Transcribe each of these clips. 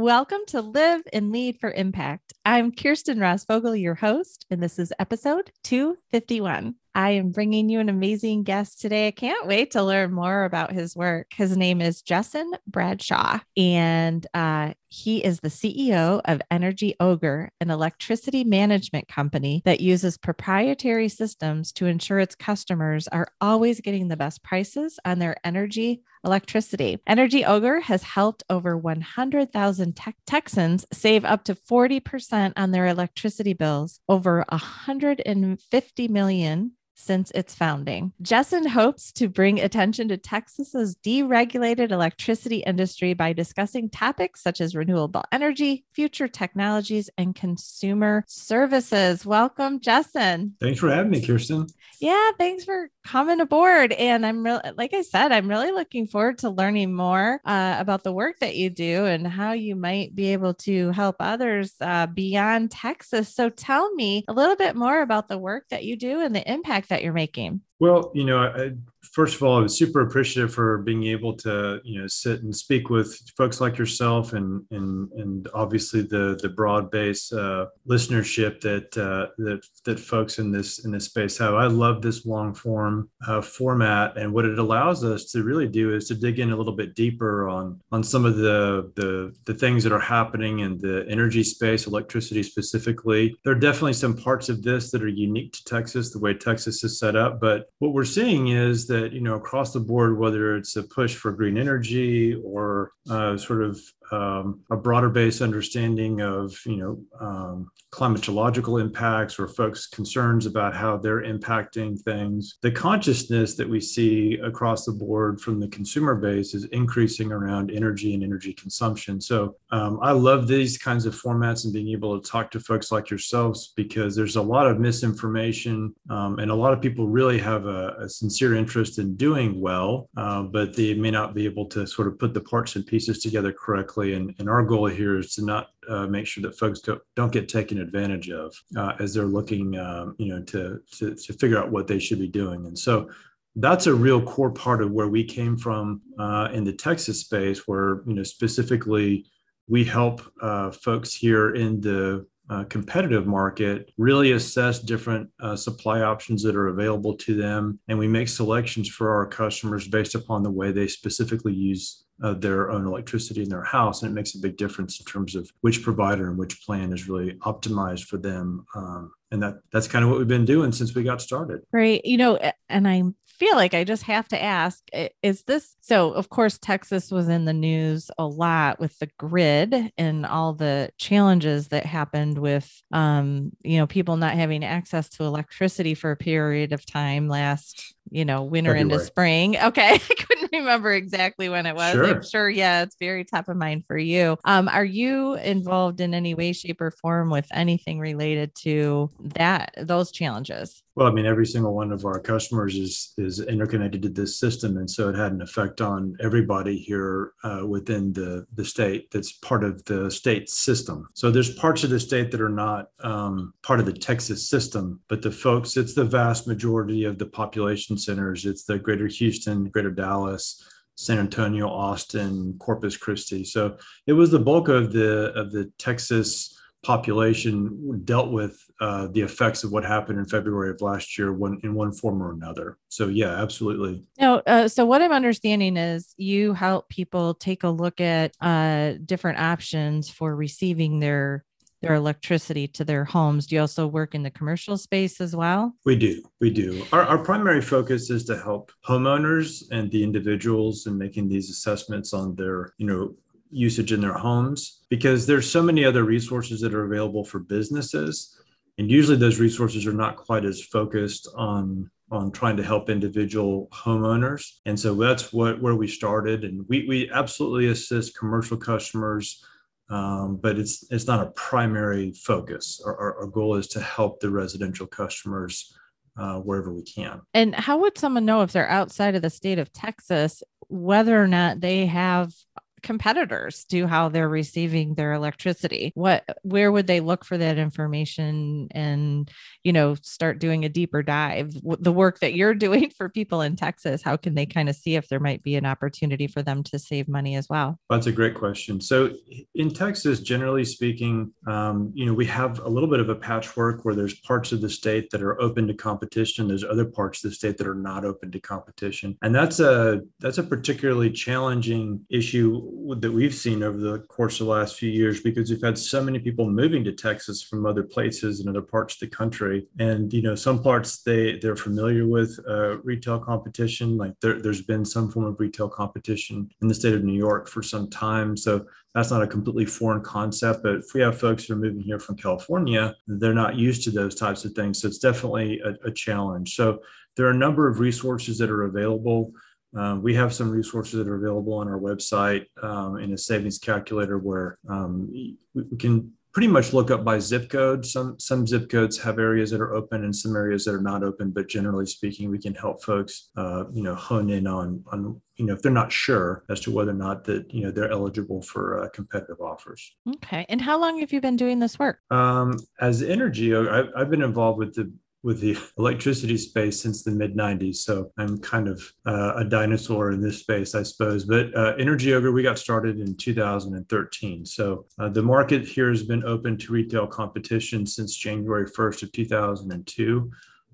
Welcome to Live and Lead for Impact. I'm Kirsten Ross Vogel, your host, and this is episode 251. I am bringing you an amazing guest today. I can't wait to learn more about his work. His name is Jessen Bradshaw, and uh, he is the CEO of Energy Ogre, an electricity management company that uses proprietary systems to ensure its customers are always getting the best prices on their energy electricity. Energy Ogre has helped over 100,000 te- Texans save up to 40% on their electricity bills, over 150 million since its founding. Jessen hopes to bring attention to Texas's deregulated electricity industry by discussing topics such as renewable energy, future technologies, and consumer services. Welcome, Jessen. Thanks for having me, Kirsten. Yeah, thanks for coming aboard. And I'm really, like I said, I'm really looking forward to learning more uh, about the work that you do and how you might be able to help others uh, beyond Texas. So tell me a little bit more about the work that you do and the impact that you're making. Well, you know, I, first of all, I was super appreciative for being able to, you know, sit and speak with folks like yourself, and and and obviously the the broad base uh, listenership that uh, that that folks in this in this space have. I love this long form uh, format, and what it allows us to really do is to dig in a little bit deeper on on some of the the the things that are happening in the energy space, electricity specifically. There are definitely some parts of this that are unique to Texas, the way Texas is set up, but what we're seeing is that you know across the board whether it's a push for green energy or uh, sort of um, a broader based understanding of you know um, climatological impacts or folks concerns about how they're impacting things. The consciousness that we see across the board from the consumer base is increasing around energy and energy consumption. So um, i love these kinds of formats and being able to talk to folks like yourselves because there's a lot of misinformation um, and a lot of people really have a, a sincere interest in doing well uh, but they may not be able to sort of put the parts and pieces together correctly and, and our goal here is to not uh, make sure that folks don't, don't get taken advantage of uh, as they're looking, um, you know, to, to, to figure out what they should be doing. And so that's a real core part of where we came from uh, in the Texas space, where, you know, specifically we help uh, folks here in the uh, competitive market really assess different uh, supply options that are available to them and we make selections for our customers based upon the way they specifically use uh, their own electricity in their house, and it makes a big difference in terms of which provider and which plan is really optimized for them. Um, and that that's kind of what we've been doing since we got started. Right. You know, and I feel like I just have to ask is this so? Of course, Texas was in the news a lot with the grid and all the challenges that happened with, um, you know, people not having access to electricity for a period of time last you know, winter February. into spring. Okay. I couldn't remember exactly when it was. Sure. I'm sure. Yeah. It's very top of mind for you. Um, are you involved in any way, shape, or form with anything related to that, those challenges? Well, I mean, every single one of our customers is is interconnected to this system, and so it had an effect on everybody here uh, within the the state. That's part of the state system. So there's parts of the state that are not um, part of the Texas system, but the folks, it's the vast majority of the population centers. It's the Greater Houston, Greater Dallas, San Antonio, Austin, Corpus Christi. So it was the bulk of the of the Texas population dealt with uh, the effects of what happened in February of last year, one in one form or another. So yeah, absolutely. No, uh, so what I'm understanding is you help people take a look at uh, different options for receiving their their electricity to their homes. Do you also work in the commercial space as well? We do. We do. Our, our primary focus is to help homeowners and the individuals in making these assessments on their, you know, usage in their homes because there's so many other resources that are available for businesses and usually those resources are not quite as focused on on trying to help individual homeowners and so that's what where we started and we, we absolutely assist commercial customers um, but it's it's not a primary focus. Our, our, our goal is to help the residential customers uh, wherever we can. And how would someone know if they're outside of the state of Texas whether or not they have competitors to how they're receiving their electricity. What where would they look for that information and you know start doing a deeper dive? The work that you're doing for people in texas how can they kind of see if there might be an opportunity for them to save money as well? That's a great question. So in texas generally speaking um, you know we have a little bit of a patchwork where there's parts of the state that are open to competition. There's other parts of the state that are not open to competition. And that's a that's a particularly challenging issue that we've seen over the course of the last few years because we've had so many people moving to Texas from other places and other parts of the country. And you know, some parts they they're familiar with uh, retail competition. Like there, there's been some form of retail competition in the state of New York for some time. So that's not a completely foreign concept. But if we have folks that are moving here from California, they're not used to those types of things. So it's definitely a, a challenge. So there are a number of resources that are available. Um, we have some resources that are available on our website um, in a savings calculator where um, we, we, can pretty much look up by zip code. Some some zip codes have areas that are open and some areas that are not open. But generally speaking, we can help folks, uh, you know, hone in on on you know if they're not sure as to whether or not that you know they're eligible for uh, competitive offers. Okay. And how long have you been doing this work? Um, as Energy, I've, I've been involved with the with the electricity space since the mid 90s. So I'm kind of uh, a dinosaur in this space, I suppose. But uh, Energy Ogre, we got started in 2013. So uh, the market here has been open to retail competition since January 1st of 2002.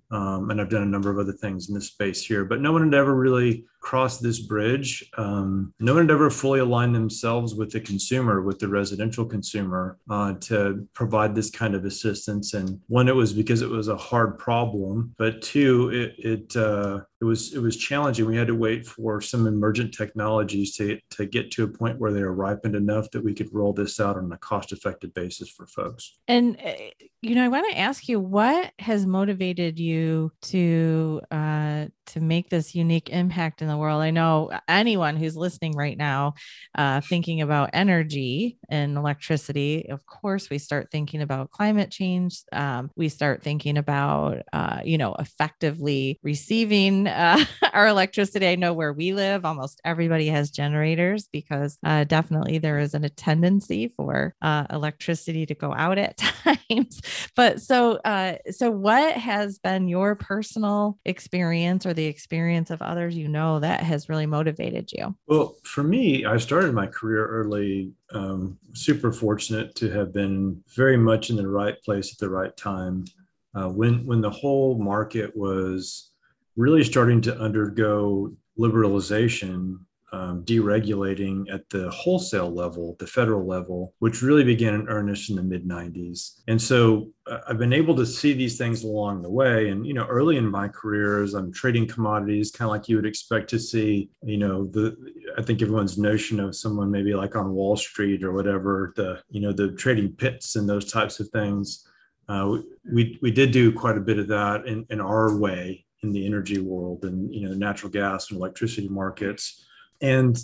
Um, and I've done a number of other things in this space here, but no one had ever really crossed this bridge. Um, no one had ever fully aligned themselves with the consumer, with the residential consumer, uh, to provide this kind of assistance. And one, it was because it was a hard problem, but two, it it uh, it was it was challenging. We had to wait for some emergent technologies to to get to a point where they were ripened enough that we could roll this out on a cost effective basis for folks. And eh, you know, I want to ask you, what has motivated you to uh, to make this unique impact in the world? I know anyone who's listening right now, uh, thinking about energy and electricity. Of course, we start thinking about climate change. Um, we start thinking about, uh, you know, effectively receiving uh, our electricity. I know where we live, almost everybody has generators because uh, definitely there is a tendency for uh, electricity to go out at times but so uh so what has been your personal experience or the experience of others you know that has really motivated you? Well for me i started my career early um, super fortunate to have been very much in the right place at the right time. Uh, when when the whole market was really starting to undergo liberalization um, deregulating at the wholesale level, the federal level, which really began in earnest in the mid 90s. And so uh, I've been able to see these things along the way. And, you know, early in my career, as I'm trading commodities, kind of like you would expect to see, you know, the, I think everyone's notion of someone maybe like on Wall Street or whatever, the, you know, the trading pits and those types of things. Uh, we, we did do quite a bit of that in, in our way in the energy world and, you know, natural gas and electricity markets and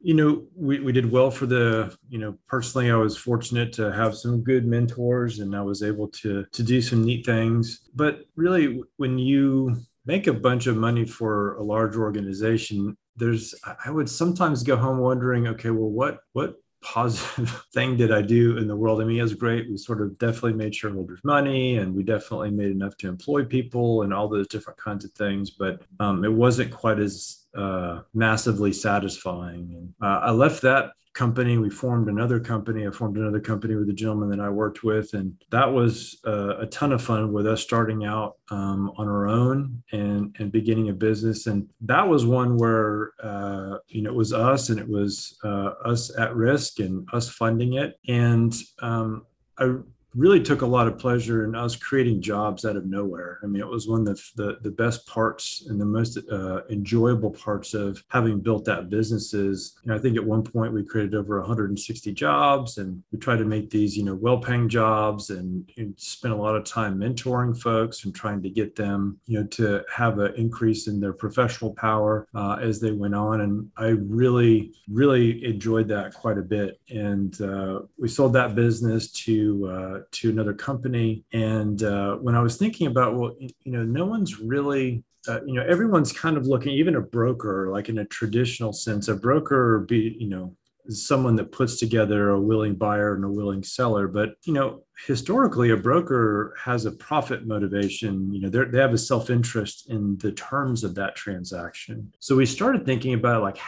you know we, we did well for the you know personally i was fortunate to have some good mentors and i was able to to do some neat things but really when you make a bunch of money for a large organization there's i would sometimes go home wondering okay well what what positive thing did I do in the world? I mean, it was great. We sort of definitely made shareholders money and we definitely made enough to employ people and all those different kinds of things, but um, it wasn't quite as uh, massively satisfying. And uh, I left that company. We formed another company. I formed another company with a gentleman that I worked with, and that was uh, a ton of fun with us starting out um, on our own and and beginning a business. And that was one where uh, you know it was us, and it was uh, us at risk, and us funding it. And um, I really took a lot of pleasure in us creating jobs out of nowhere. I mean, it was one of the, the, the best parts and the most uh, enjoyable parts of having built that business is, you know, I think at one point we created over 160 jobs and we tried to make these, you know, well-paying jobs and, and spent a lot of time mentoring folks and trying to get them, you know, to have an increase in their professional power uh, as they went on. And I really, really enjoyed that quite a bit. And uh, we sold that business to to another company. And uh, when I was thinking about, well, you know, no one's really uh, you know everyone's kind of looking even a broker like in a traditional sense a broker be you know someone that puts together a willing buyer and a willing seller. But you know historically a broker has a profit motivation. You know they have a self-interest in the terms of that transaction. So we started thinking about like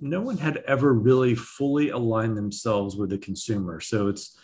no one had ever really fully aligned themselves with the consumer. So it's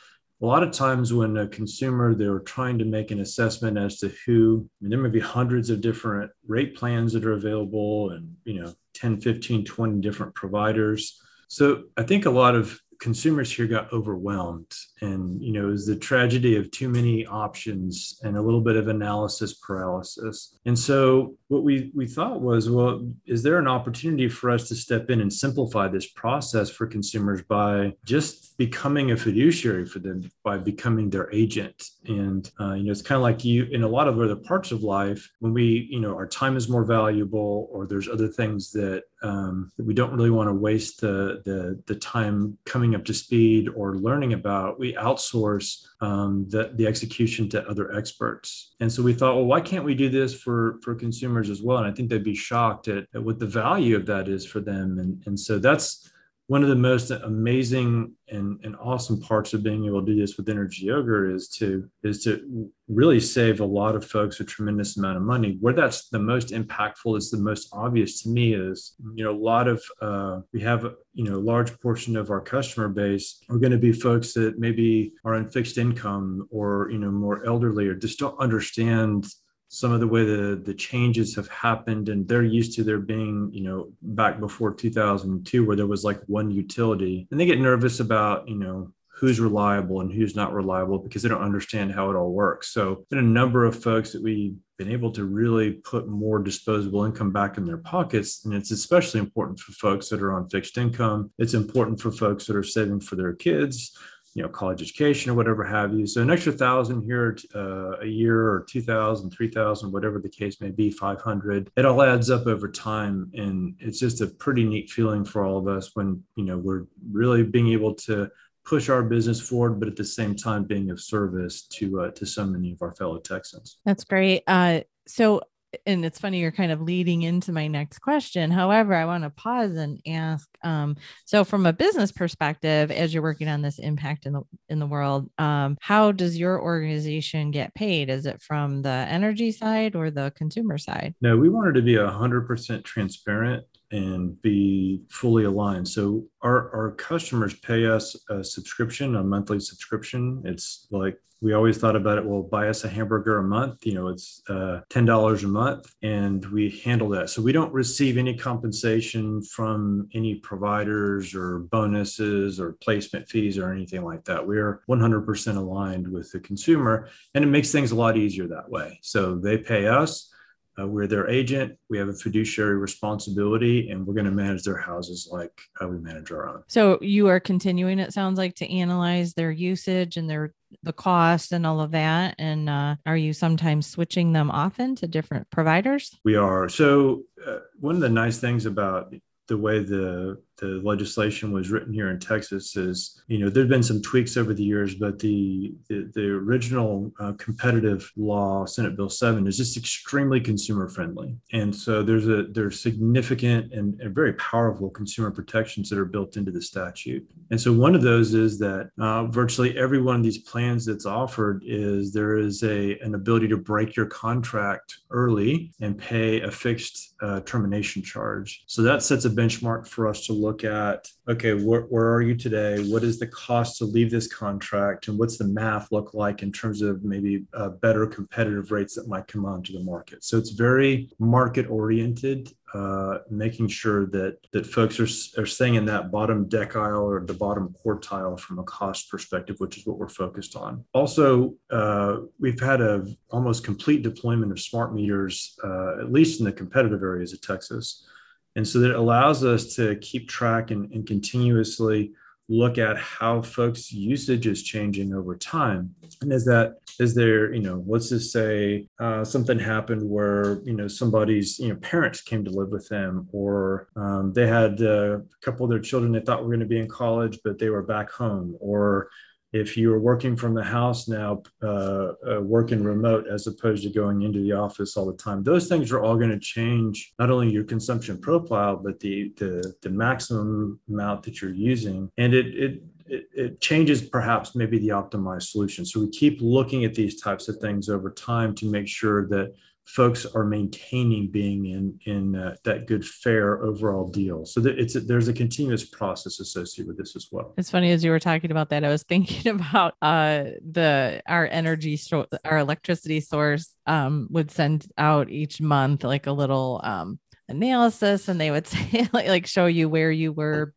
a lot of times when a consumer they're trying to make an assessment as to who I mean, there may be hundreds of different rate plans that are available and you know 10 15 20 different providers. So i think a lot of consumers here got overwhelmed. And you know it was the tragedy of too many options and a little bit of analysis paralysis. And so what we we thought was well is there an opportunity for us to step in and simplify this process for consumers by just becoming a fiduciary for them by becoming their agent? And uh, you know it's kind of like you in a lot of other parts of life when we you know our time is more valuable or there's other things that um, that we don't really want to waste the, the, the time coming up to speed or learning about, we outsource um, the, the execution to other experts. And so we thought, well, why can't we do this for, for consumers as well? And I think they'd be shocked at, at what the value of that is for them. And, and so that's one of the most amazing and, and awesome parts of being able to do this with Energy Ogre is to is to really save a lot of folks a tremendous amount of money. Where that's the most impactful is the most obvious to me is you know a lot of uh, we have you know a large portion of our customer base are going to be folks that maybe are on fixed income or you know more elderly or just don't understand some of the way the the changes have happened and they're used to there being you know back before 2002 where there was like one utility and they get nervous about you know who's reliable and who's not reliable because they don't understand how it all works. So been a number of folks that we've been able to really put more disposable income back in their pockets and it's especially important for folks that are on fixed income. It's important for folks that are saving for their kids you know college education or whatever have you so an extra thousand here uh, a year or 2000 3000 whatever the case may be 500 it all adds up over time and it's just a pretty neat feeling for all of us when you know we're really being able to push our business forward, but at the same time being of service to uh, to so many of our fellow Texans. That's great. Uh, so and it's funny you're kind of leading into my next question however i want to pause and ask um, so from a business perspective as you're working on this impact in the in the world um, how does your organization get paid is it from the energy side or the consumer side no we wanted to be 100% transparent and be fully aligned. So our, our customers pay us a subscription, a monthly subscription. It's like we always thought about it well buy us a hamburger a month you know it's uh, $10 a month and we handle that. So we don't receive any compensation from any providers or bonuses or placement fees or anything like that. We're 100% aligned with the consumer and it makes things a lot easier that way. So they pay us uh, we're their agent. We have a fiduciary responsibility, and we're going to manage their houses like how we manage our own. So you are continuing, it sounds like, to analyze their usage and their the cost and all of that. And uh, are you sometimes switching them often to different providers? We are. So uh, one of the nice things about the way the the legislation was written here in Texas is, you know, there've been some tweaks over the years, but the the, the original uh, competitive law, Senate Bill Seven, is just extremely consumer friendly, and so there's a there's significant and, and, very powerful consumer protections that are built into the statute. And so one of those is that uh, virtually every one of these plans that's offered is there is a an ability to break your contract early and pay a fixed uh, termination charge. So that sets a benchmark for us to look at okay where, are you today? What is the cost to leave this contract? And what's the math look like in terms of maybe uh, better competitive rates that might come onto the market? So it's very market oriented uh, making sure that that folks are, are staying in that bottom decile or the bottom quartile from a cost perspective, which is what we're focused on. Also, uh, we've had a almost complete deployment of smart meters, uh, at least in the competitive areas of Texas, and so that allows us to keep track and, and continuously look at how folks usage is changing over time. And is that is there you know let's just say uh, something happened where you know somebody's you know parents came to live with them or um, they had uh, a couple of their children they thought were going to be in college but they were back home or if you are working from the house now, uh, uh, working remote as opposed to going into the office all the time, those things are all going to change not only your consumption profile, but the, the, the maximum amount that you're using. And it, it, it, it, changes perhaps maybe the optimized solution. So we keep looking at these types of things over time to make sure that folks are maintaining being in in uh, that good fair overall deal. So that it's a, there's a continuous process associated with this as well. It's funny as you were talking about that i was thinking about uh the our energy so- our electricity source um would send out each month like a little um analysis and they would say like, like show you where you were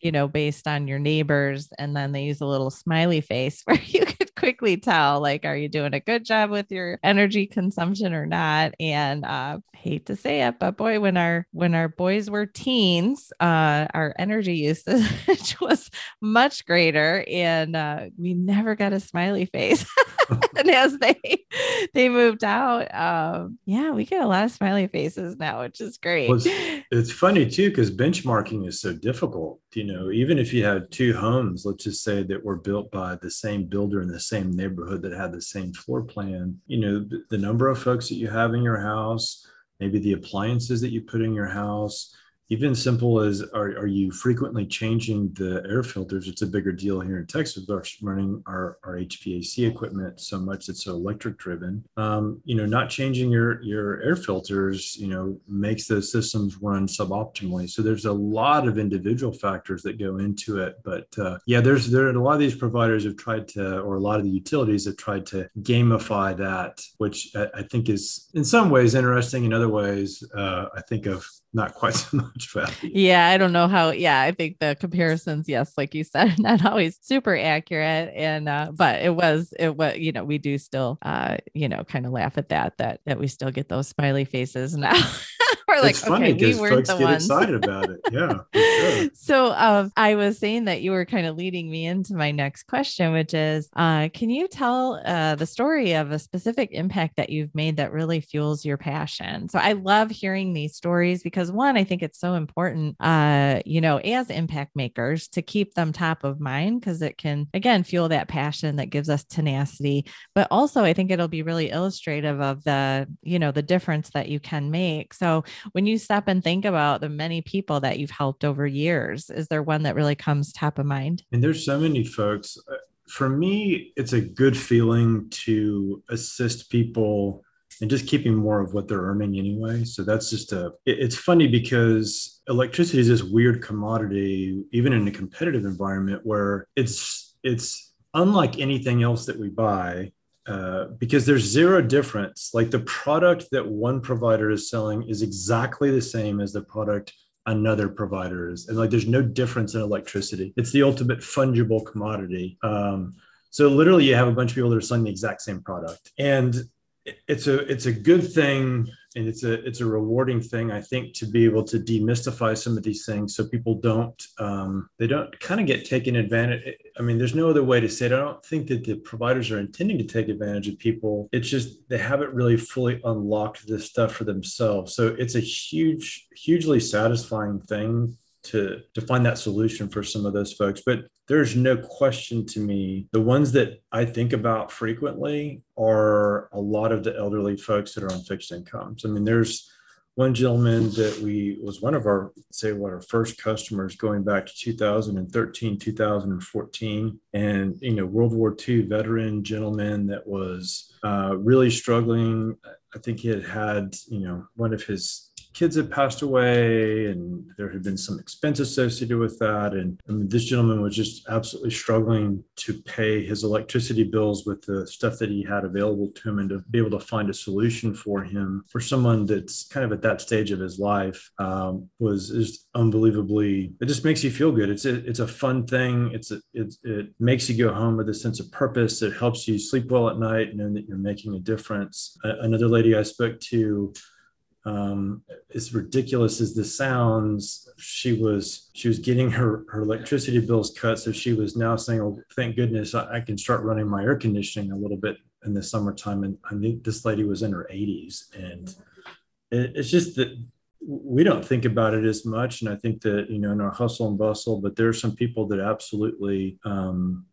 you know based on your neighbors and then they use a little smiley face where you could quickly tell like are you doing a good job with your energy consumption or not and uh hate to say it but boy when our when our boys were teens uh our energy usage was much greater and uh we never got a smiley face and as they they moved out um yeah we get a lot of smiley faces now which is great. Well, it's, it's, funny too because benchmarking is so difficult. You know, even if you had two homes, let's just say that were built by the same builder in the same neighborhood that had the same floor plan, you know, the, the number of folks that you have in your house, maybe the appliances that you put in your house, even simple as are, are you frequently changing the air filters? It's a bigger deal here in texas we're running our, our hvac equipment so much it's so electric driven. Um, you know not changing your your air filters you know makes those systems run suboptimally. So there's a lot of individual factors that go into it but uh, yeah there's there a lot of these providers have tried to or a lot of the utilities have tried to gamify that which i, I think is in some ways interesting. In other ways uh, i think of not quite so much value. Yeah, I don't know how. Yeah, I think the comparisons, yes, like you said, not always super accurate. And uh, but it was it was you know we do still uh you know kind of laugh at that that that we still get those smiley faces now. We're like, okay, we weren't the ones excited about it. Yeah. Sure. so um, I was saying that you were kind of leading me into my next question, which is, uh, can you tell uh, the story of a specific impact that you've made that really fuels your passion? So I love hearing these stories because one, I think it's so important, uh, you know, as impact makers to keep them top of mind because it can again fuel that passion that gives us tenacity. But also, I think it'll be really illustrative of the, you know, the difference that you can make. So when you stop and think about the many people that you've helped over years, is there one that really comes top of mind? And there's so many folks. Uh, for me, it's a good feeling to assist people and just keeping more of what they're earning anyway. So that's just a, it's funny because electricity is this weird commodity, even in a competitive environment where it's, it's unlike anything else that we buy uh, because there's zero difference. Like the product that one provider is selling is exactly the same as the product another provider is, and like there's no difference in electricity. It's the ultimate fungible commodity. Um, so literally, you have a bunch of people that are selling the exact same product, and it's a it's a good thing and it's a it's a rewarding thing i think to be able to demystify some of these things so people don't um, they don't kind of get taken advantage i mean there's no other way to say it. I don't think that the providers are intending to take advantage of people. It's just they haven't really fully unlocked this stuff for themselves. So it's a huge hugely satisfying thing to to find that solution for some of those folks. But there's no question to me the ones that i think about frequently are a lot of the elderly folks that are on fixed incomes. I mean there's one gentleman that we was one of our say what our first customers going back to 2013 2014 and you know world war ii veteran gentleman that was uh, really struggling. I think he had had you know one of his kids had passed away and there had been some expense associated with that. And I mean, this gentleman was just absolutely struggling to pay his electricity bills with the stuff that he had available to him and to be able to find a solution for him for someone that's kind of at that stage of his life um, was just unbelievably, it just makes you feel good. It's a, it's a fun thing. It's a, it, it makes you go home with a sense of purpose. It helps you sleep well at night, knowing that you're making a difference. another lady I spoke to um, as ridiculous as this sounds, she was she was getting her her electricity bills cut, so she was now saying, "Oh, thank goodness I, I can start running my air conditioning a little bit in the summertime." And I think this lady was in her 80s, and it, it's just that we don't think about it as much. And I think that you know in our hustle and bustle, but there are some people that absolutely um,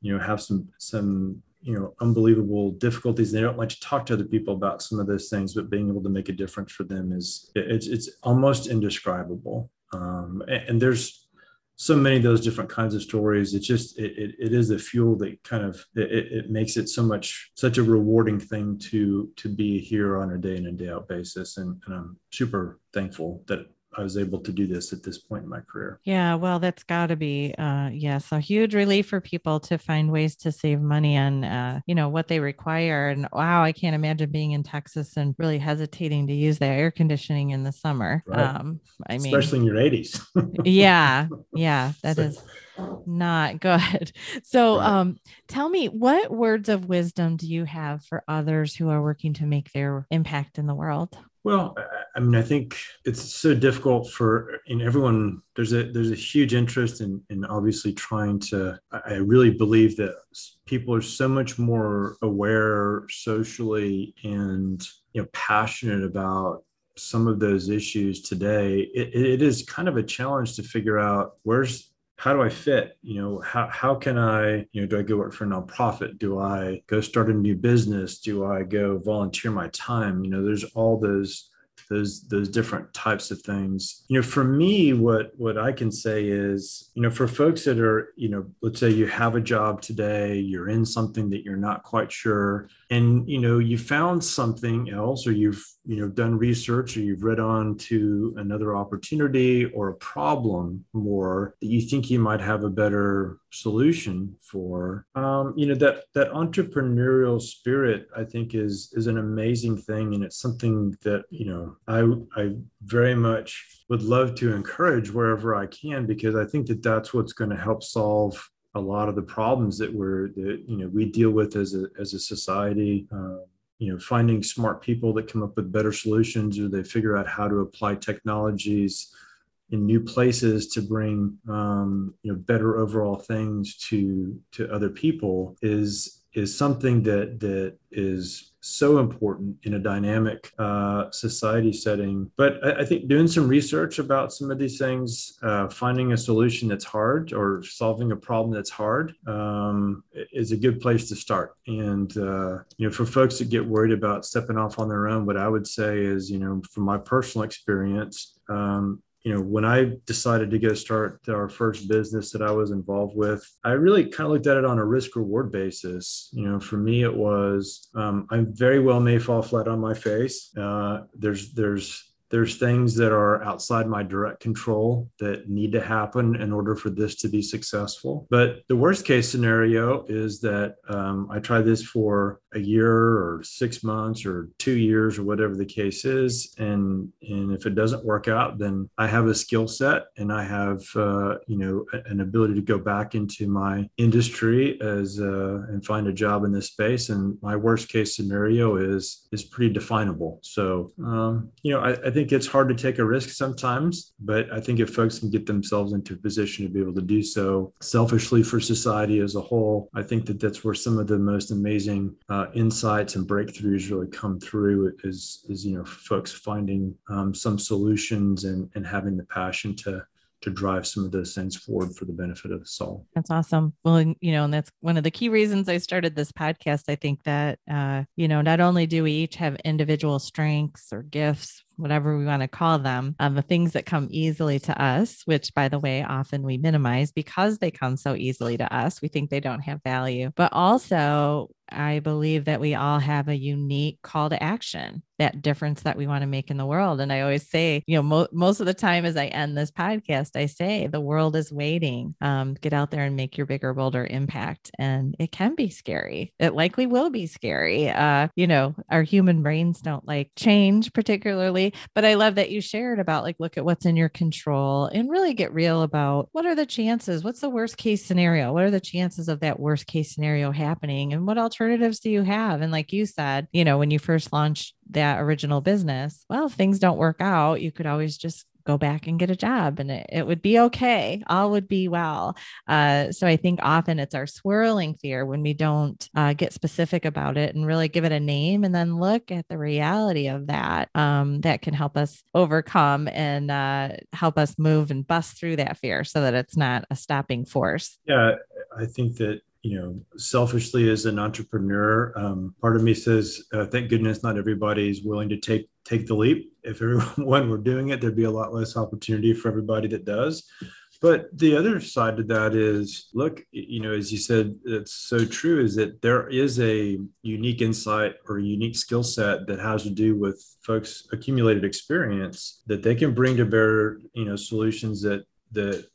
you know have some some you know unbelievable difficulties they don't like to talk to other people about some of those things but being able to make a difference for them is it's it's almost indescribable. Um, and, and, there's so many of those different kinds of stories. It just it, it, it is the fuel that kind of it, it makes it so much such a rewarding thing to to be here on a day in and day out basis. And, and i'm super thankful that I was able to do this at this point in my career. Yeah, well, that's got to be, uh, yes, a huge relief for people to find ways to save money on, uh, you know, what they require. And wow, I can't imagine being in Texas and really hesitating to use their air conditioning in the summer. Right. Um, I mean, especially in your 80s. yeah, yeah, that so. is not good. So, um, tell me, what words of wisdom do you have for others who are working to make their impact in the world? Well, I mean, I think it's so difficult for in everyone. There's a there's a huge interest in in obviously trying to. I really believe that people are so much more aware socially and you know passionate about some of those issues today. it, it is kind of a challenge to figure out where's how do I fit? You know, how, how can I, you know, do I go work for a nonprofit? Do I go start a new business? Do I go volunteer my time? You know, there's all those those those different types of things. You know for me what what i can say is you know for folks that are you know let's say you have a job today you're in something that you're not quite sure and you know you found something else or you've you know done research or you've read on to another opportunity or a problem more that you think you might have a better solution for um, you know that that entrepreneurial spirit i think is is an amazing thing. And it's something that you know i i very much would love to encourage wherever i can because i think that that's what's going to help solve a lot of the problems that we're that you know we deal with as a as a society uh, you know finding smart people that come up with better solutions or they figure out how to apply technologies in new places to bring um, you know better overall things to to other people is is something that that is so important in a dynamic uh, society setting. But I, I, think doing some research about some of these things, uh, finding a solution that's hard or solving a problem that's hard um, is a good place to start. And, uh, you know, for folks that get worried about stepping off on their own, what I would say is, you know, from my personal experience, um, you know, when I decided to go start our first business that I was involved with, I really kind of looked at it on a risk reward basis. You know, for me, it was um, I very well may fall flat on my face. Uh, there's there's there's things that are outside my direct control that need to happen in order for this to be successful. But the worst case scenario is that um, I try this for a year or six months or two years or whatever the case is, and and if it doesn't work out, then I have a skill set and I have uh, you know an ability to go back into my industry as uh, and find a job in this space. And my worst case scenario is is pretty definable. So um, you know I, I think think it's hard to take a risk sometimes, but I think if folks can get themselves into a position to be able to do so selfishly for society as a whole, I think that that's where some of the most amazing uh, insights and breakthroughs really come through is, is you know, folks finding um, some solutions and, and having the passion to to drive some of those things forward for the benefit of us all. That's awesome. Well, you know, and that's one of the key reasons I started this podcast. I think that, uh, you know, not only do we each have individual strengths or gifts whatever we want to call them, um, the things that come easily to us, which by the way, often we minimize because they come so easily to us. We think they don't have value, but also I believe that we all have a unique call to action, that difference that we want to make in the world. And I always say, you know, mo- most of the time as I end this podcast, I say the world is waiting. Um, get out there and make your bigger, bolder impact. And it can be scary. It likely will be scary. Uh, you know, our human brains don't like change particularly, but I love that you shared about like, look at what's in your control and really get real about what are the chances? What's the worst case scenario? What are the chances of that worst case scenario happening? And what alternatives do you have? And like you said, you know, when you first launched that original business, well, if things don't work out, you could always just go back and get a job and it, it would be okay. All would be well. Uh, so I think often it's our swirling fear when we don't uh, get specific about it and really give it a name and then look at the reality of that um, that can help us overcome and uh, help us move and bust through that fear so that it's not a stopping force. Yeah, I think that you know, selfishly as an entrepreneur, um, part of me says, uh, thank goodness not everybody's willing to take take the leap. If everyone were doing it, there'd be a lot less opportunity for everybody that does. But the other side to that is, look, you know, as you said, it's so true. Is that there is a unique insight or unique skill set that has to do with folks' accumulated experience that they can bring to bear, you know, solutions that that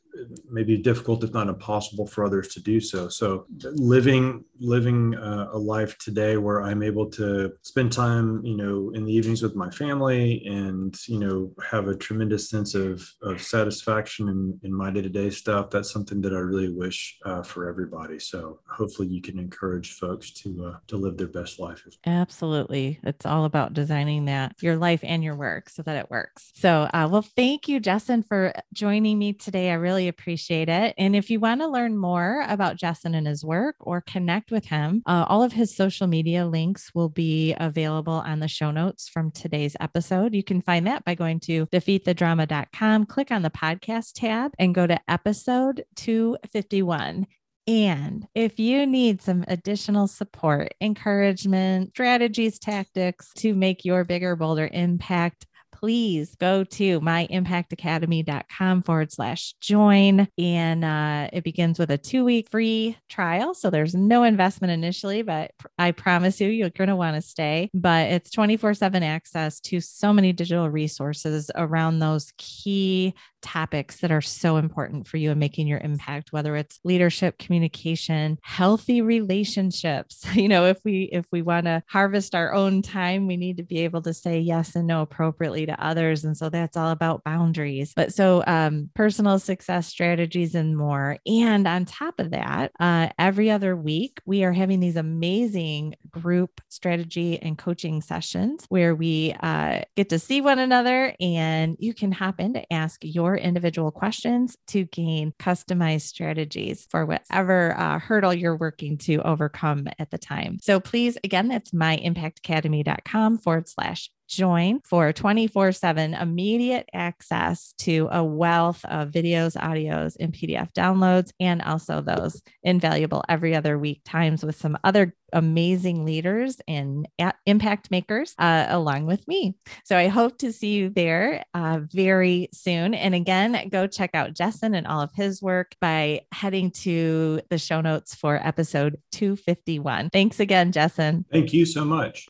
maybe difficult if not impossible for others to do so. So living living uh, a life today where i'm able to spend time you know in the evenings with my family and you know have a tremendous sense of of satisfaction in, in my day-to-day stuff that's something that i really wish uh, for everybody. So hopefully you can encourage folks to uh, to live their best life absolutely. It's all about designing that your life and your work so that it works. So uh, well thank you justin for joining me today. I really appreciate it. And if you want to learn more about Justin and his work or connect with him, uh, all of his social media links will be available on the show notes from today's episode. You can find that by going to defeatthedrama.com, click on the podcast tab, and go to episode 251. And if you need some additional support, encouragement, strategies, tactics to make your bigger, bolder impact, please go to myimpactacademy.com forward slash join. And uh, it begins with a two week free trial. So there's no investment initially, but I promise you, you're going to want to stay. But it's 24 7 access to so many digital resources around those key topics that are so important for you in making your impact whether it's leadership communication healthy relationships you know if we if we want to harvest our own time we need to be able to say yes and no appropriately to others and so that's all about boundaries but so um, personal success strategies and more and on top of that uh, every other week we are having these amazing group strategy and coaching sessions where we uh, get to see one another and you can hop in to ask your your individual questions to gain customized strategies for whatever uh, hurdle you're working to overcome at the time. So please, again, that's myimpactacademy.com forward slash join for 24 7 immediate access to a wealth of videos, audios, and PDF downloads, and also those invaluable every other week times with some other amazing leaders and impact makers uh, along with me. So I hope to see you there uh, very soon. And again, go check out Justin and all of his work by heading to the show notes for episode 251. Thanks again, Justin. Thank you so much.